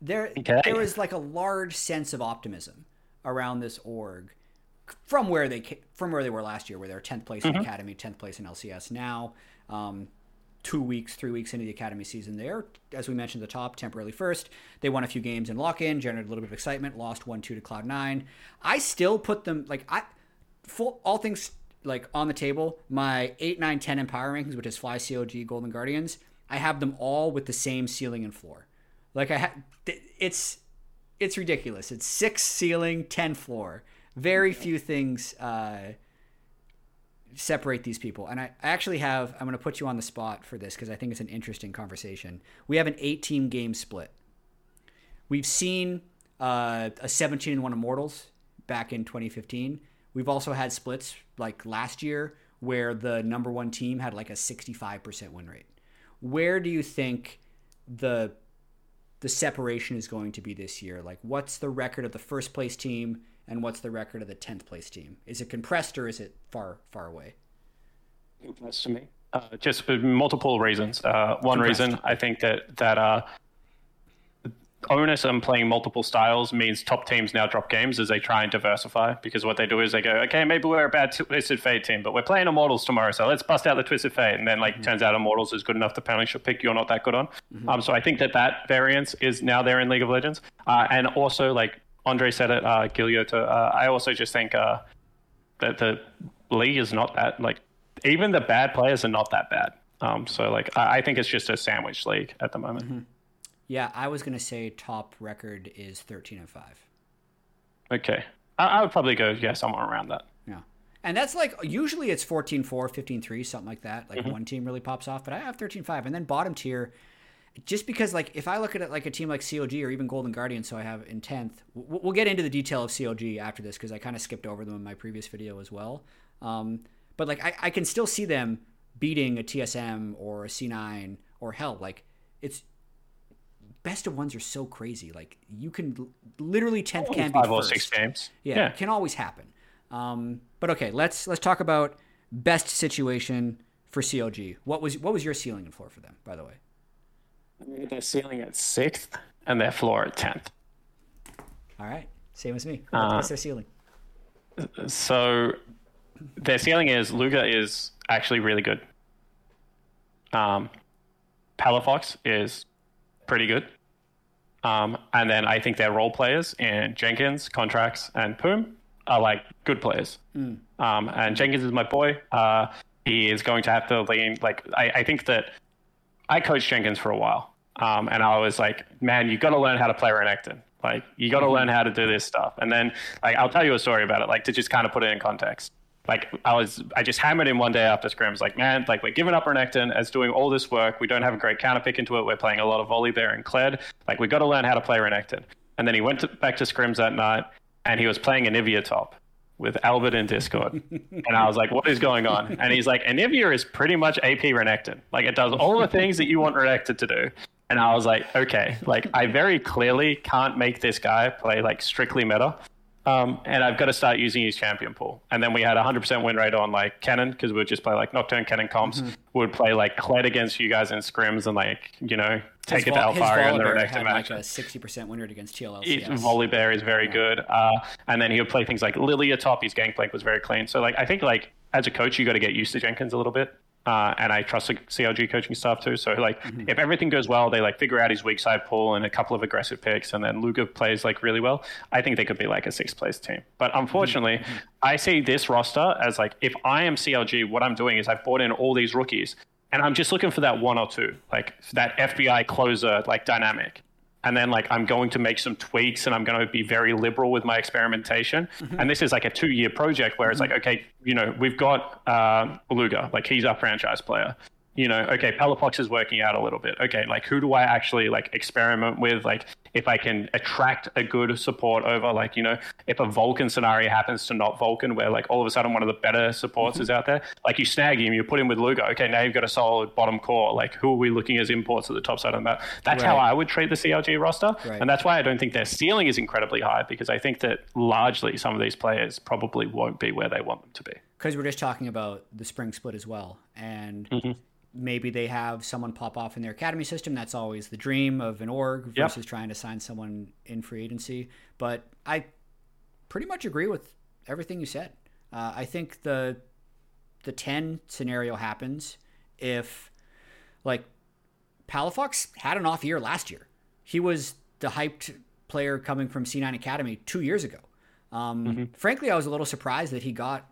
There, Okay. there was like a large sense of optimism around this org from where they from where they were last year, where they're tenth place in Academy, tenth place in LCS. Now, um, two weeks, three weeks into the Academy season, there, as we mentioned at the top, temporarily first. They won a few games in lock in, generated a little bit of excitement, lost one two to Cloud Nine. I still put them like I full all things like on the table. My eight, nine, ten and power rankings, which is Fly, CLG, Golden Guardians. I have them all with the same ceiling and floor. Like I ha- it's it's ridiculous. It's six ceiling, ten floor. Very few things uh, separate these people. And I actually have. I'm going to put you on the spot for this because I think it's an interesting conversation. We have an 18 game split. We've seen uh, a 17 and one Immortals back in 2015. We've also had splits like last year where the number one team had like a 65% win rate. Where do you think the the separation is going to be this year? Like, what's the record of the first place team and what's the record of the 10th place team? Is it compressed or is it far, far away? That's to me. Uh, just for multiple reasons. Uh, one Compressed. reason I think that that uh, onus on playing multiple styles means top teams now drop games as they try and diversify. Because what they do is they go, okay, maybe we're a bad Twisted Fate team, but we're playing Immortals tomorrow, so let's bust out the Twisted Fate. And then like turns out Immortals is good enough to penalty shot pick you're not that good on. Um, so I think that that variance is now there in League of Legends, uh, and also like Andre said it, uh, Gilioto. Uh, I also just think uh, that the league is not that like even the bad players are not that bad. Um, so like I, I think it's just a sandwich league at the moment. Yeah, I was going to say top record is 13 and 5. Okay, I, I would probably go yeah somewhere around that. Yeah. And that's like usually it's 14 4, 15 3, something like that. Like mm-hmm. one team really pops off, but I have 13 5. And then bottom tier, just because like if I look at it like a team like CLG or even Golden Guardian, so I have in 10th, we'll get into the detail of CLG after this because I kind of skipped over them in my previous video as well. Um, but like I, I can still see them beating a TSM or a C9 or hell, like it's best of ones are so crazy. Like you can literally 10th can be five or six games. Yeah, yeah. can always happen. Um, but okay, let's let's talk about best situation for CLG. What was what was your ceiling and floor for them, by the way? Their ceiling at sixth and their floor at tenth. All right, same as me. Uh, What's their ceiling? So their ceiling is Luger is actually really good. Um, Palafox is pretty good. Um, and then I think their role players in Jenkins, Contractz, and Poome are like good players. Mm. Um, and Jenkins is my boy. Uh, he is going to have to lean. Like I, I think that I coached Jenkins for a while, um, and I was like, man, you got to learn how to play Renekton. Like you got to mm-hmm. learn how to do this stuff. And then like I'll tell you a story about it, like to just kind of put it in context like I was, I just hammered him one day after scrims, like, man, like we're giving up Renekton as doing all this work. We don't have a great counter pick into it. We're playing a lot of Volibear and Kled. Like we got to learn how to play Renekton. And then he went to, back to scrims that night, and he was playing Anivia top with Albert in Discord. and I was like, what is going on? And he's like, Anivia is pretty much AP Renekton. Like it does all the things that you want Renekton to do. And I was like, okay, like I very clearly can't make this guy play like strictly meta. Um, and I've got to start using his champion pool. And then we had 100% win rate on like Kennen because we would just play like Nocturne Kennen comps. Mm-hmm. We would play like Kled against you guys in scrims and like, you know, take his it to Alphari in the next match. Like a 60% win rate against TLL. Volibear is very yeah. good. Uh, and then he would play things like Lilia top. His gangplank was very clean. So like, I think like as a coach, you got to get used to Jenkins a little bit. Uh, and I trust the CLG coaching staff too. So like, mm-hmm. if everything goes well, they like figure out his weak side pull and a couple of aggressive picks, and then Luger plays like really well. I think they could be like a sixth place team. But unfortunately, mm-hmm. I see this roster as like, if I am CLG, what I'm doing is I've brought in all these rookies, and I'm just looking for that one or two, like that FBI closer like dynamic and then like I'm going to make some tweaks and I'm going to be very liberal with my experimentation. Mm-hmm. And this is like a two year project where it's mm-hmm. like, okay, you know, we've got uh, Luger, like he's our franchise player you know, okay, Palafox is working out a little bit. Okay, like who do I actually like experiment with? Like if I can attract a good support over, like, you know, if a Vulcan scenario happens to not Vulcan, where like all of a sudden one of the better supports mm-hmm. is out there, like you snag him, you put him with Luger. Okay, now you've got a solid bottom core. Like who are we looking as imports at the top side of that? That's right. how I would treat the CLG roster. Right. And that's why I don't think their ceiling is incredibly high because I think that largely some of these players probably won't be where they want them to be. Because we're just talking about the spring split as well. And mm-hmm maybe they have someone pop off in their academy system. That's always the dream of an org versus yep. trying to sign someone in free agency. But I pretty much agree with everything you said. Uh, I think the the ten scenario happens if like Palafox had an off year last year. He was the hyped player coming from C9 Academy two years ago. Um, mm-hmm. Frankly, I was a little surprised that he got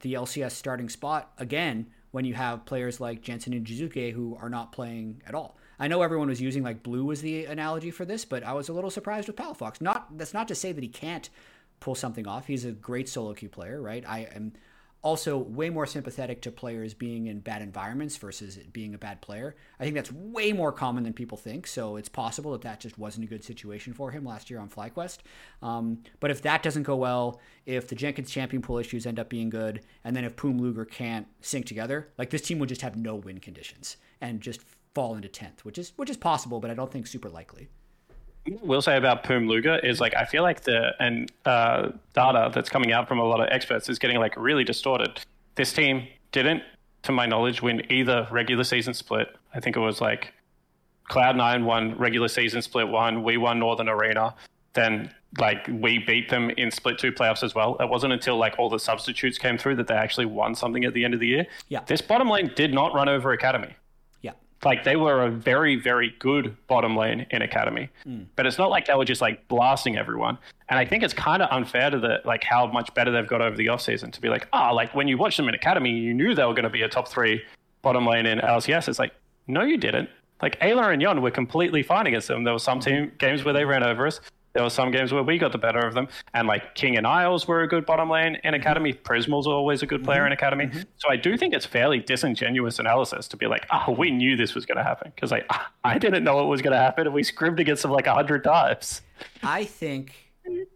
the LCS starting spot again when you have players like Jensen and Jiizuke who are not playing at all. I know everyone was using like blue as the analogy for this, but I was a little surprised with Palafox. Not that's not to say that he can't pull something off. He's a great solo queue player, right? I am also way more sympathetic to players being in bad environments versus being a bad player. I think that's way more common than people think. So it's possible that that just wasn't a good situation for him last year on FlyQuest. Um, but if that doesn't go well, if the Jenkins champion pool issues end up being good, and then if Poome Luger can't sync together, like this team would just have no win conditions and just fall into tenth, which is which is possible, but I don't think super likely will say about Poome Luger is like I feel like the and uh, data that's coming out from a lot of experts is getting like really distorted. This team didn't, to my knowledge, win either regular season split. I think it was like Cloud Nine won regular season split one. We won Northern Arena. Then like we beat them in split two playoffs as well. It wasn't until like all the substitutes came through that they actually won something at the end of the year. Yeah. This bottom lane did not run over Academy like they were a very very good bottom lane in academy mm. but it's not like they were just like blasting everyone and i think it's kind of unfair to the like how much better they've got over the offseason to be like ah oh, like when you watched them in academy you knew they were going to be a top three bottom lane in lcs it's like no you didn't like Eyla and Yeon were completely fine against them. There were some team games where they ran over us. There were some games where we got the better of them, and like King and Isles were a good bottom lane in mm-hmm. Academy. Prismal's always a good player in mm-hmm. Academy. Mm-hmm. So I do think it's fairly disingenuous analysis to be like, "Oh, we knew this was going to happen," because like ah, I didn't know it was going to happen, and we scrimmed against them like a hundred times. I think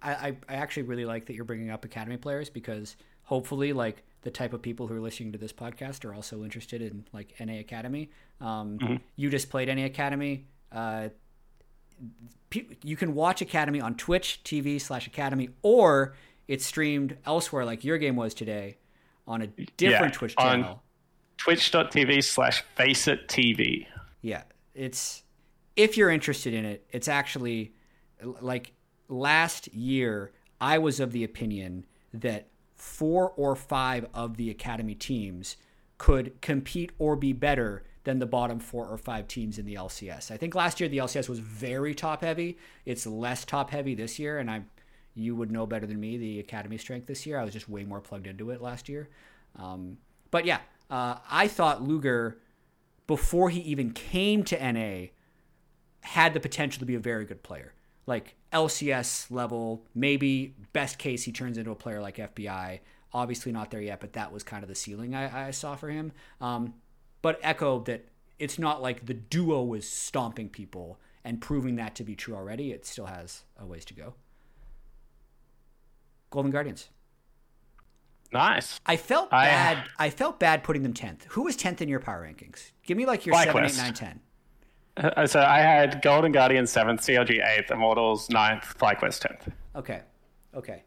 I, I, actually really like that you're bringing up academy players because hopefully like the type of people who are listening to this podcast are also interested in like NA Academy. Um, You just played NA Academy. Uh, you can watch Academy on Twitch TV slash Academy, or it's streamed elsewhere, like your game was today, on a different Yeah, Twitch on- channel. Twitch.tv slash Face It TV. Yeah, it's if you're interested in it, it's actually like last year I was of the opinion that four or five of the academy teams could compete or be better than the bottom four or five teams in the LCS. I think last year the LCS was very top heavy. It's less top heavy this year and I you would know better than me the academy strength this year. I was just way more plugged into it last year. Um, but yeah, uh, I thought Luger before he even came to NA had the potential to be a very good player. Like LCS level, maybe best case he turns into a player like FBI. Obviously not there yet, but that was kind of the ceiling I, I saw for him. Um, but echo that it's not like the duo was stomping people and proving that to be true already. It still has a ways to go. Golden Guardians. Nice. I felt I- bad. I felt bad putting them tenth. Who was tenth in your power rankings? Give me like your seven, eight, nine, ten. Uh, So I had Golden Guardian seventh, CLG eighth, Immortals ninth, FlyQuest tenth. Okay, okay.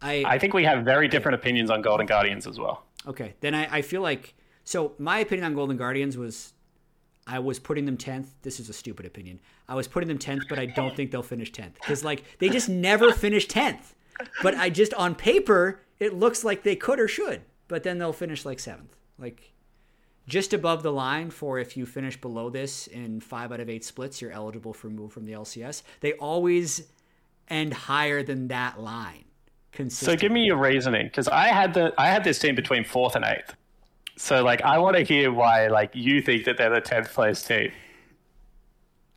I I think we have very different opinions on Golden Guardians as well. Okay, then I, I feel like so my opinion on Golden Guardians was I was putting them tenth. This is a stupid opinion. I was putting them tenth, but I don't think they'll finish tenth because like they just never finish tenth. But I just on paper it looks like they could or should, but then they'll finish like seventh, like just above the line for if you finish below this in five out of eight splits, you're eligible for move from the LCS. They always end higher than that line. So give me your reasoning, because I had the I had this team between fourth and eighth. So like I want to hear why like you think that they're the tenth place team.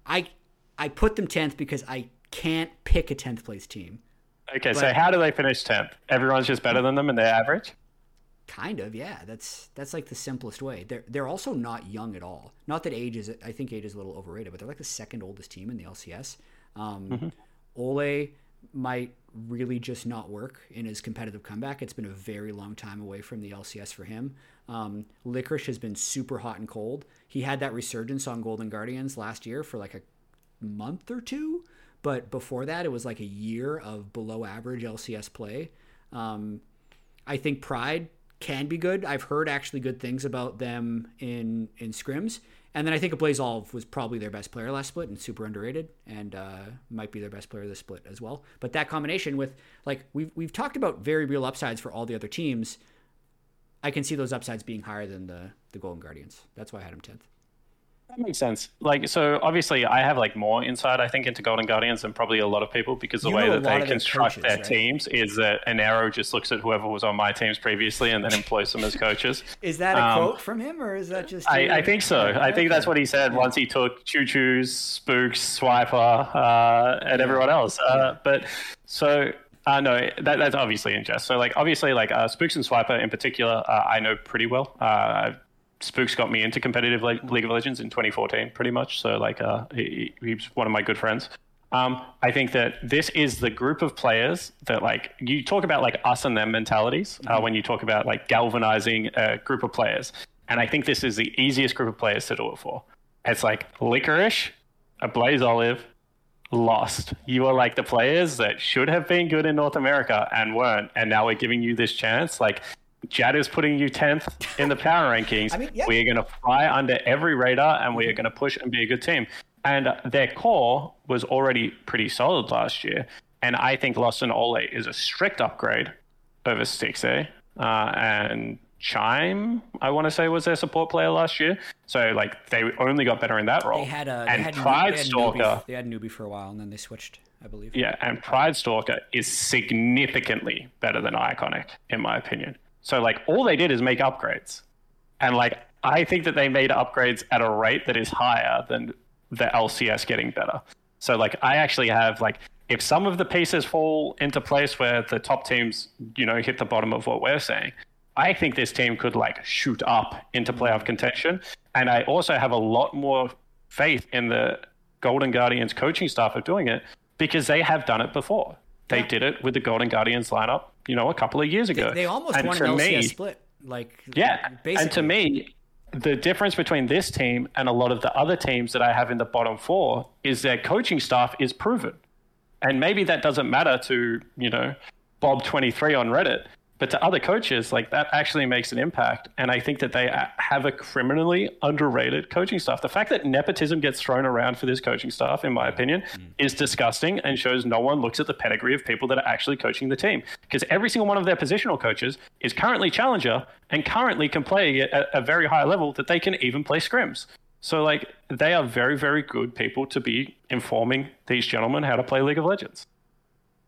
I I put them tenth because I can't pick a tenth place team. Okay, so how do they finish tenth? Everyone's just better than them and they're average. Kind of, yeah. That's that's like the simplest way. They're they're also not young at all. Not that age is I think age is a little overrated, but they're like the second oldest team in the LCS. Um, Olleh might really just not work in his competitive comeback. It's been a very long time away from the LCS for him. Um, Licorice has been super hot and cold. He had that resurgence on Golden Guardians last year for like a month or two, but before that, it was like a year of below average LCS play. Um, I think Pride can be good. I've heard actually good things about them in in scrims, and then I think Blaze Olive was probably their best player last split and super underrated, and uh, might be their best player this split as well. But that combination with like we've we've talked about very real upsides for all the other teams. I can see those upsides being higher than the the Golden Guardians. That's why I had them tenth. That makes sense. Like, so obviously, I have like more insight, I think, into Golden Guardians than probably a lot of people because the You way that they construct coaches, their right? teams is that Inero just looks at whoever was on my teams previously and then employs them as coaches. Is that a Um, quote from him, or is that just? I, I think so. I think that's what he said once he took ChuChuZ, Spooks, Swiper, uh, and everyone else. Uh, But so. Uh, no, that, that's obviously in jest. So, like, obviously, like uh, Spooks and Swiper in particular, uh, I know pretty well. Uh, Spooks got me into competitive Le- League of Legends in 2014, pretty much. So, like, uh, he, he's one of my good friends. Um, I think that this is the group of players that, like, you talk about like us and them mentalities uh, when you talk about like galvanizing a group of players. And I think this is the easiest group of players to do it for. It's like Licorice, Ablazeolive, Lost. You are like the players that should have been good in North America and weren't. And now we're giving you this chance. Like, Jad is putting you 10th in the power rankings. I mean, yeah. We are going to fly under every radar and we are going to push and be a good team. And their core was already pretty solid last year. And I think Lost and Olleh is a strict upgrade over Stixxay. Uh, and Chime, I want to say, was their support player last year. So, like, they only got better in that role. They had a they and had, Pride had Stalker. newbie, they had newbie for a while, and then they switched, I believe. Yeah, and Pride Stalker is significantly better than Iconic, in my opinion. So, like, all they did is make upgrades. And, like, I think that they made upgrades at a rate that is higher than the LCS getting better. So, like, I actually have, like, if some of the pieces fall into place where the top teams, you know, hit the bottom of what we're saying, I think this team could like shoot up into playoff contention. And I also have a lot more faith in the Golden Guardians coaching staff of doing it because they have done it before. They did it with the Golden Guardians lineup, you know, a couple of years ago. They almost And won an LCS me- split. Like yeah. basically. And to me, the difference between this team and a lot of the other teams that I have in the bottom four is their coaching staff is proven. And maybe that doesn't matter to, you know, Bob23 on Reddit, but to other coaches, like that actually makes an impact. And I think that they have a criminally underrated coaching staff. The fact that nepotism gets thrown around for this coaching staff, in my mm. opinion, mm. is disgusting and shows no one looks at the pedigree of people that are actually coaching the team. Because every single one of their positional coaches is currently challenger and currently can play at a very high level that they can even play scrims. So, like, they are very, very good people to be informing these gentlemen how to play League of Legends.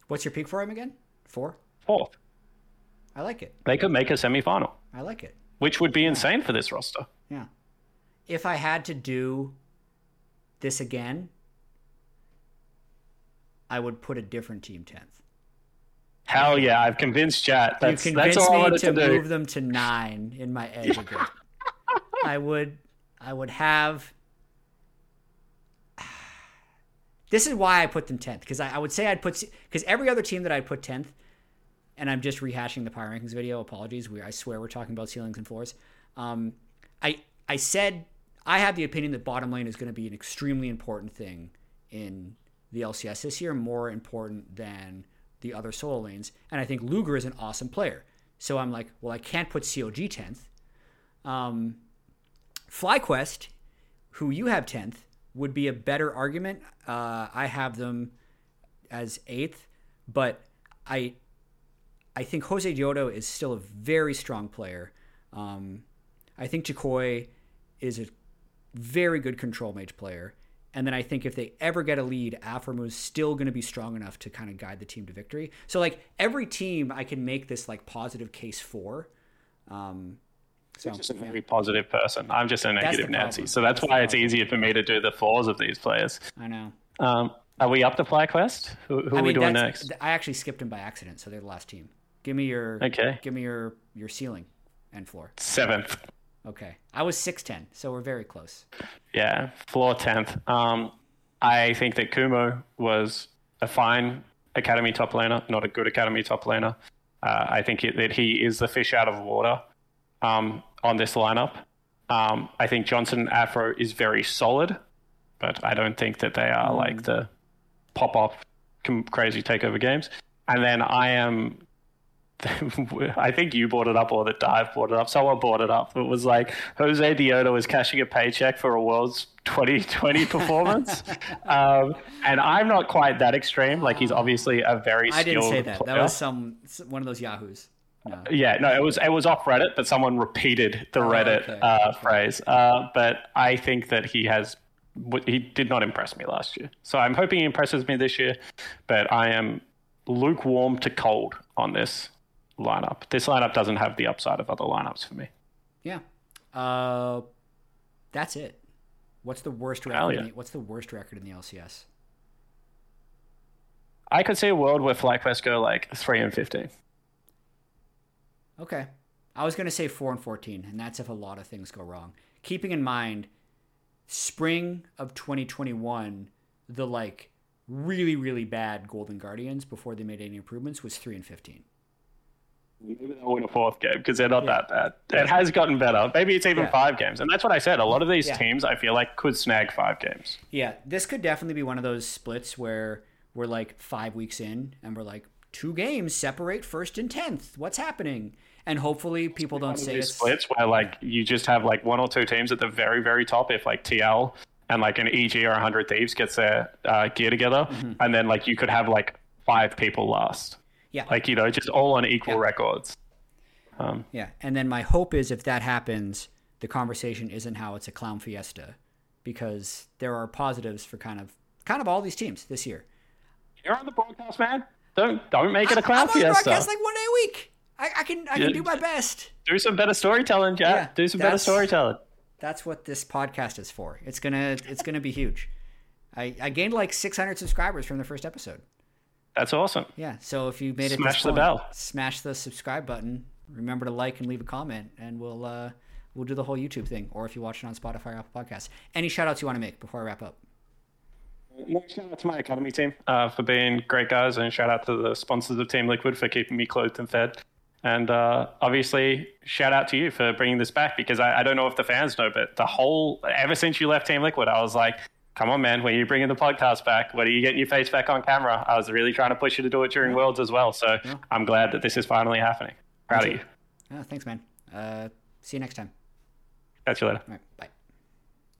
What's your pick for him again? Four. Fourth, I like it. they could make a semifinal, I like it. which would be insane for this roster. Yeah. If I had to do this again, I would put a different team tenth. Hell yeah, I've convinced chat. That's, you that's convinced all I me wanted to, to, move them to nine in my aggregate. I would, I would have. This is why I put them tenth because I, I would say I'd put because every other team that I put tenth, and I'm just rehashing the power rankings video. Apologies, we I swear we're talking about ceilings and floors. Um, I I said I have the opinion that bottom lane is going to be an extremely important thing in the LCS this year, more important than the other solo lanes. And I think Luger is an awesome player. So I'm like, well, I can't put CLG 10th. Um, FlyQuest, who you have 10th, would be a better argument. Uh, I have them as 8th, but I I think Josedeodo is still a very strong player. Um, I think toucouille is a very good control mage player. And then I think if they ever get a lead, Aphromoo is still going to be strong enough to kind of guide the team to victory. So like every team, I can make this like positive case for. Um, so just a very positive person. I'm just a negative. Nancy. So that's, That's why it's easier for me to do the flaws of these players. I know. Um, are we up to FlyQuest? Who, who I are we doing next? I actually skipped them by accident, so they're the last team. Give me your Okay. Give me your your ceiling and floor. Seventh. Okay, I was six ten, so we're very close. Yeah, floor 10th. Um, I think that Kumo was a fine academy top laner, not a good academy top laner. Uh, I think it, that he is the fish out of water um, on this lineup. Um, I think Johnsun Afro is very solid, but I don't think that they are like the pop off com- crazy takeover games. And then I am I think you brought it up or that Dive brought it up. Someone brought it up. It was like Josedeodo is cashing a paycheck for a World's 2020 performance. um, and I'm not quite that extreme. Like he's obviously a very I didn't say that. That was some one of those yahoos. No. Yeah, no, it was it was off Reddit, but someone repeated the Reddit okay. uh, phrase. Uh, but I think that he has he did not impress me last year, so I'm hoping he impresses me this year. But I am lukewarm to cold on this lineup. This lineup doesn't have the upside of other lineups for me. Yeah. Uh, that's it. What's the worst record? Yeah. the, what's the worst record in the LCS? I could see a world where FlyQuest go like three and fifteen. Okay. I was going to say 4 and 14, and that's if a lot of things go wrong. Keeping in mind, spring of 2021, the like really, really bad Golden Guardians before they made any improvements was 3 and 15. Maybe they'll win a fourth game because they're not that bad. It has gotten better. Maybe it's even Yeah. five games, and that's what I said. A lot of these Yeah. teams, I feel like, could snag five games. Yeah, this could definitely be one of those splits where we're like five weeks in and we're like, two games separate first and 10th. What's happening? And hopefully people don't say it's. splits where like you just have like one or two teams at the very very top if like TL and like an EG or 100 Thieves gets their uh, gear together and then like you could have like five people last Yeah. like you know just all on equal records um, Yeah, and then my hope is if that happens, the conversation isn't how it's a clown fiesta, because there are positives for kind of kind of all these teams this year. you're on the broadcast man don't don't make it a clown I'm on the fiesta broadcast like one day a week. I, I can I Yeah. can do my best. do some better storytelling Jack Yeah, do some better storytelling That's what this podcast is for. It's gonna it's gonna be huge. I, I gained like 600 subscribers from the first episode. That's awesome. Yeah. So if you made it, Smash this the point, bell. Smash the subscribe button. Remember to like and leave a comment, and we'll uh, we'll do the whole YouTube thing. Or if you watch it on Spotify or Apple Podcasts. Any shout outs you want to make before I wrap up? No, shout out to my academy team uh, for being great guys, and shout out to the sponsors of Team Liquid for keeping me clothed and fed. And uh, obviously, shout out to you for bringing this back because I, I don't know if the fans know, but the whole ever since you left Team Liquid, I was like, "Come on, man! When are you bringing the podcast back? When are you getting your face back on camera?" I was really trying to push you to do it during Worlds as well. So Yeah. I'm glad that this is finally happening. Proud of you. Oh, thanks, man. Uh, see you next time. Catch you later. Right. Bye.